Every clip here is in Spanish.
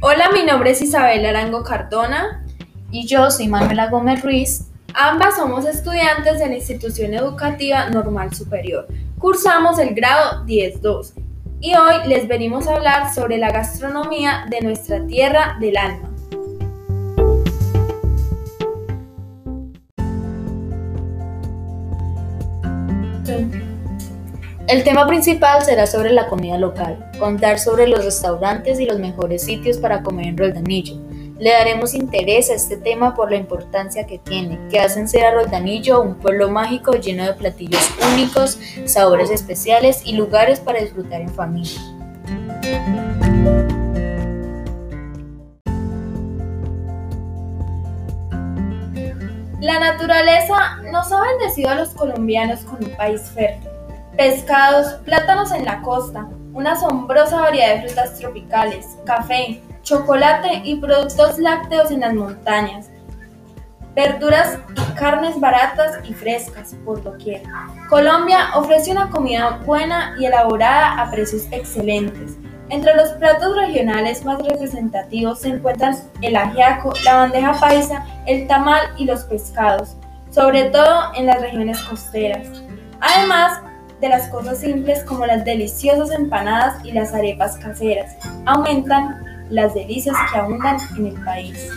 Hola, mi nombre es Isabel Arango Cardona. Y yo soy Manuela Gómez Ruiz. Ambas somos estudiantes de la institución educativa normal superior. Cursamos el grado 10-2 y hoy les venimos a hablar sobre la gastronomía de nuestra tierra del alma. El tema principal será sobre la comida local, contar sobre los restaurantes y los mejores sitios para comer en Roldanillo. Le daremos interés a este tema por la importancia que tiene, que hacen ser a Roldanillo un pueblo mágico lleno de platillos únicos, sabores especiales y lugares para disfrutar en familia. La naturaleza nos ha bendecido a los colombianos con un país fértil pescados, plátanos en la costa, una asombrosa variedad de frutas tropicales, café, chocolate y productos lácteos en las montañas, verduras y carnes baratas y frescas por doquier. Colombia ofrece una comida buena y elaborada a precios excelentes. Entre los platos regionales más representativos se encuentran el ajiaco, la bandeja paisa, el tamal y los pescados, sobre todo en las regiones costeras. Además, de las cosas simples como las deliciosas empanadas y las arepas caseras aumentan las delicias que abundan en el país.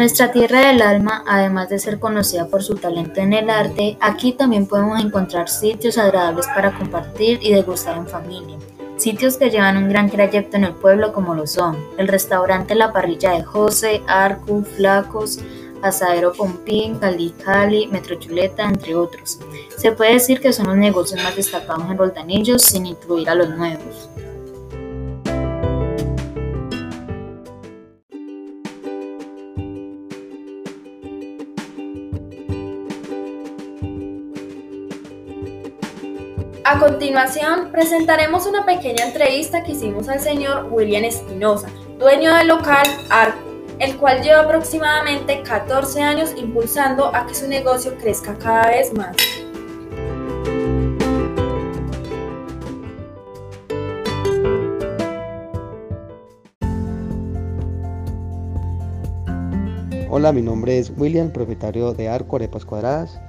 Nuestra tierra del alma, además de ser conocida por su talento en el arte, aquí también podemos encontrar sitios agradables para compartir y degustar en familia. Sitios que llevan un gran trayecto en el pueblo como lo son el restaurante La Parrilla de José, Arcu, Flacos, Asadero Pompín, Cali Cali, Metro Chuleta, entre otros. Se puede decir que son los negocios más destacados en Roldanillos sin incluir a los nuevos. A continuación, presentaremos una pequeña entrevista que hicimos al señor William Espinosa, dueño del local Arco, el cual lleva aproximadamente 14 años impulsando a que su negocio crezca cada vez más. Hola, mi nombre es William, propietario de Arco Arepas Cuadradas.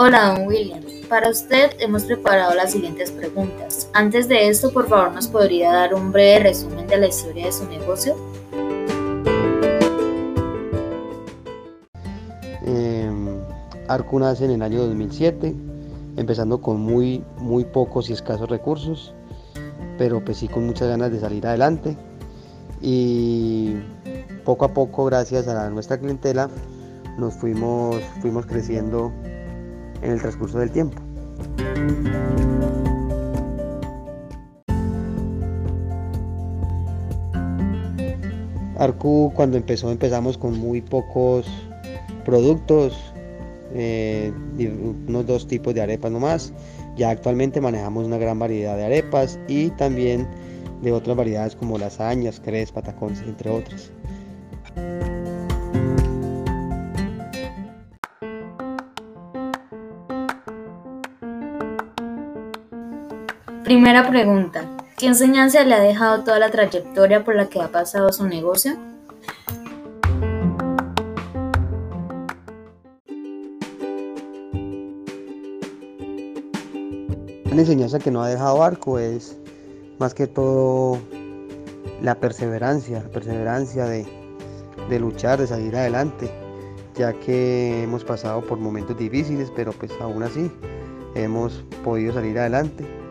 Hola, don William. Para usted hemos preparado las siguientes preguntas. Antes de esto, por favor, ¿nos podría dar un breve resumen de la historia de su negocio? Eh, Arco nace en el año 2007, empezando con muy, muy pocos y escasos recursos, pero pues sí con muchas ganas de salir adelante. Y poco a poco, gracias a nuestra clientela, nos fuimos, fuimos creciendo en el transcurso del tiempo. Arcu cuando empezó empezamos con muy pocos productos, eh, unos dos tipos de arepas nomás. Ya actualmente manejamos una gran variedad de arepas y también de otras variedades como lasañas, crepes, patacones, entre otras. Primera pregunta. ¿Qué enseñanza le ha dejado toda la trayectoria por la que ha pasado su negocio? La enseñanza que no ha dejado Arco es más que todo la perseverancia, la perseverancia de, de luchar, de salir adelante, ya que hemos pasado por momentos difíciles, pero pues aún así hemos podido salir adelante.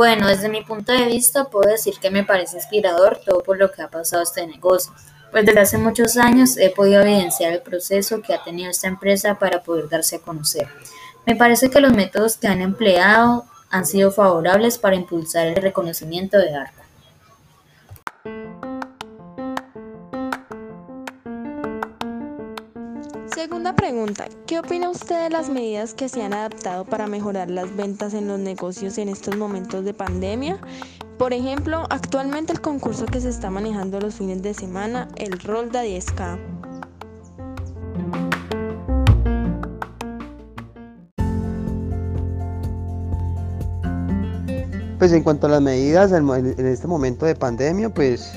Bueno, desde mi punto de vista puedo decir que me parece inspirador todo por lo que ha pasado este negocio, pues desde hace muchos años he podido evidenciar el proceso que ha tenido esta empresa para poder darse a conocer. Me parece que los métodos que han empleado han sido favorables para impulsar el reconocimiento de Arco. Segunda pregunta, ¿qué opina usted de las medidas que se han adaptado para mejorar las ventas en los negocios en estos momentos de pandemia? Por ejemplo, actualmente el concurso que se está manejando los fines de semana, el rol de 10K. Pues en cuanto a las medidas en este momento de pandemia, pues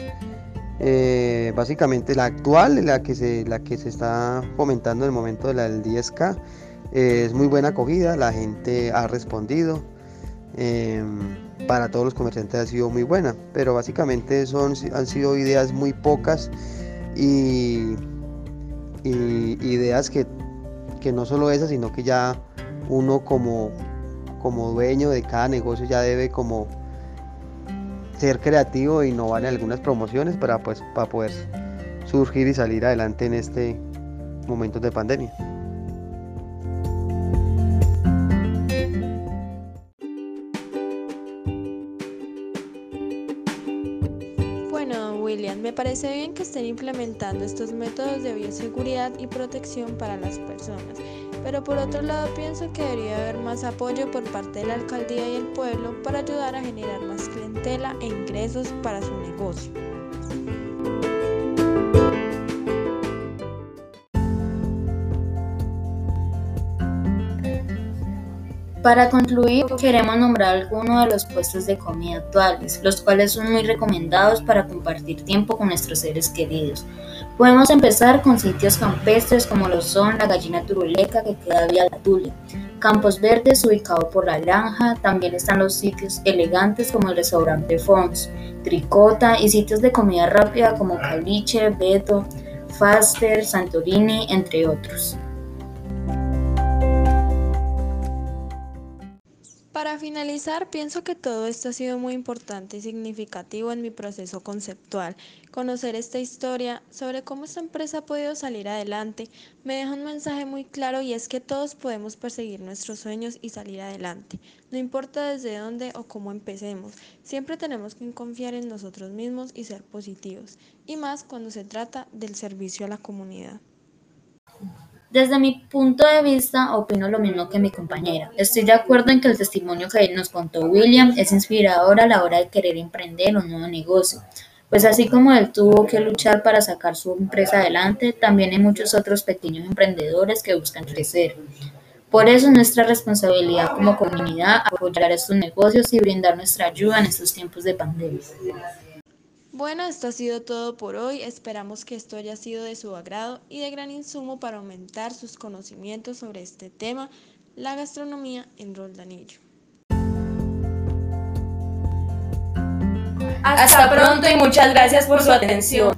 eh, básicamente la actual, la que, se, la que se está fomentando en el momento de la del 10K, eh, es muy buena acogida, la gente ha respondido, em, para todos los comerciantes ha sido muy buena, pero básicamente son, han sido ideas muy pocas y, y ideas que, que no solo esas, sino que ya uno como como dueño de cada negocio ya debe como ser creativo e innovar en algunas promociones para, pues, para poder surgir y salir adelante en este momento de pandemia. Parece bien que estén implementando estos métodos de bioseguridad y protección para las personas pero por otro lado pienso que debería haber más apoyo por parte de la alcaldía y el pueblo para ayudar a generar más clientela e ingresos para su negocio. Para concluir, queremos nombrar algunos de los puestos de comida actuales, los cuales son muy recomendados para compartir tiempo con nuestros seres queridos. Podemos empezar con sitios campestres como lo son la Gallina Turuleca que queda vía la Tulia, Campos Verdes ubicado por la Granja, también están los sitios elegantes como el restaurante Fons, Tricota y sitios de comida rápida como Caliche, Beto, Faster, Santorini, entre otros. Para finalizar, pienso que todo esto ha sido muy importante y significativo en mi proceso conceptual. Conocer esta historia sobre cómo esta empresa ha podido salir adelante me deja un mensaje muy claro y es que todos podemos perseguir nuestros sueños y salir adelante. No importa desde dónde o cómo empecemos, siempre tenemos que confiar en nosotros mismos y ser positivos, y más cuando se trata del servicio a la comunidad. Desde mi punto de vista, opino lo mismo que mi compañera. Estoy de acuerdo en que el testimonio que nos contó William es inspirador a la hora de querer emprender un nuevo negocio. Pues así como él tuvo que luchar para sacar su empresa adelante, también hay muchos otros pequeños emprendedores que buscan crecer. Por eso es nuestra responsabilidad como comunidad apoyar estos negocios y brindar nuestra ayuda en estos tiempos de pandemia. Bueno, esto ha sido todo por hoy. Esperamos que esto haya sido de su agrado y de gran insumo para aumentar sus conocimientos sobre este tema, la gastronomía en Roldanillo. Hasta pronto y muchas gracias por su atención.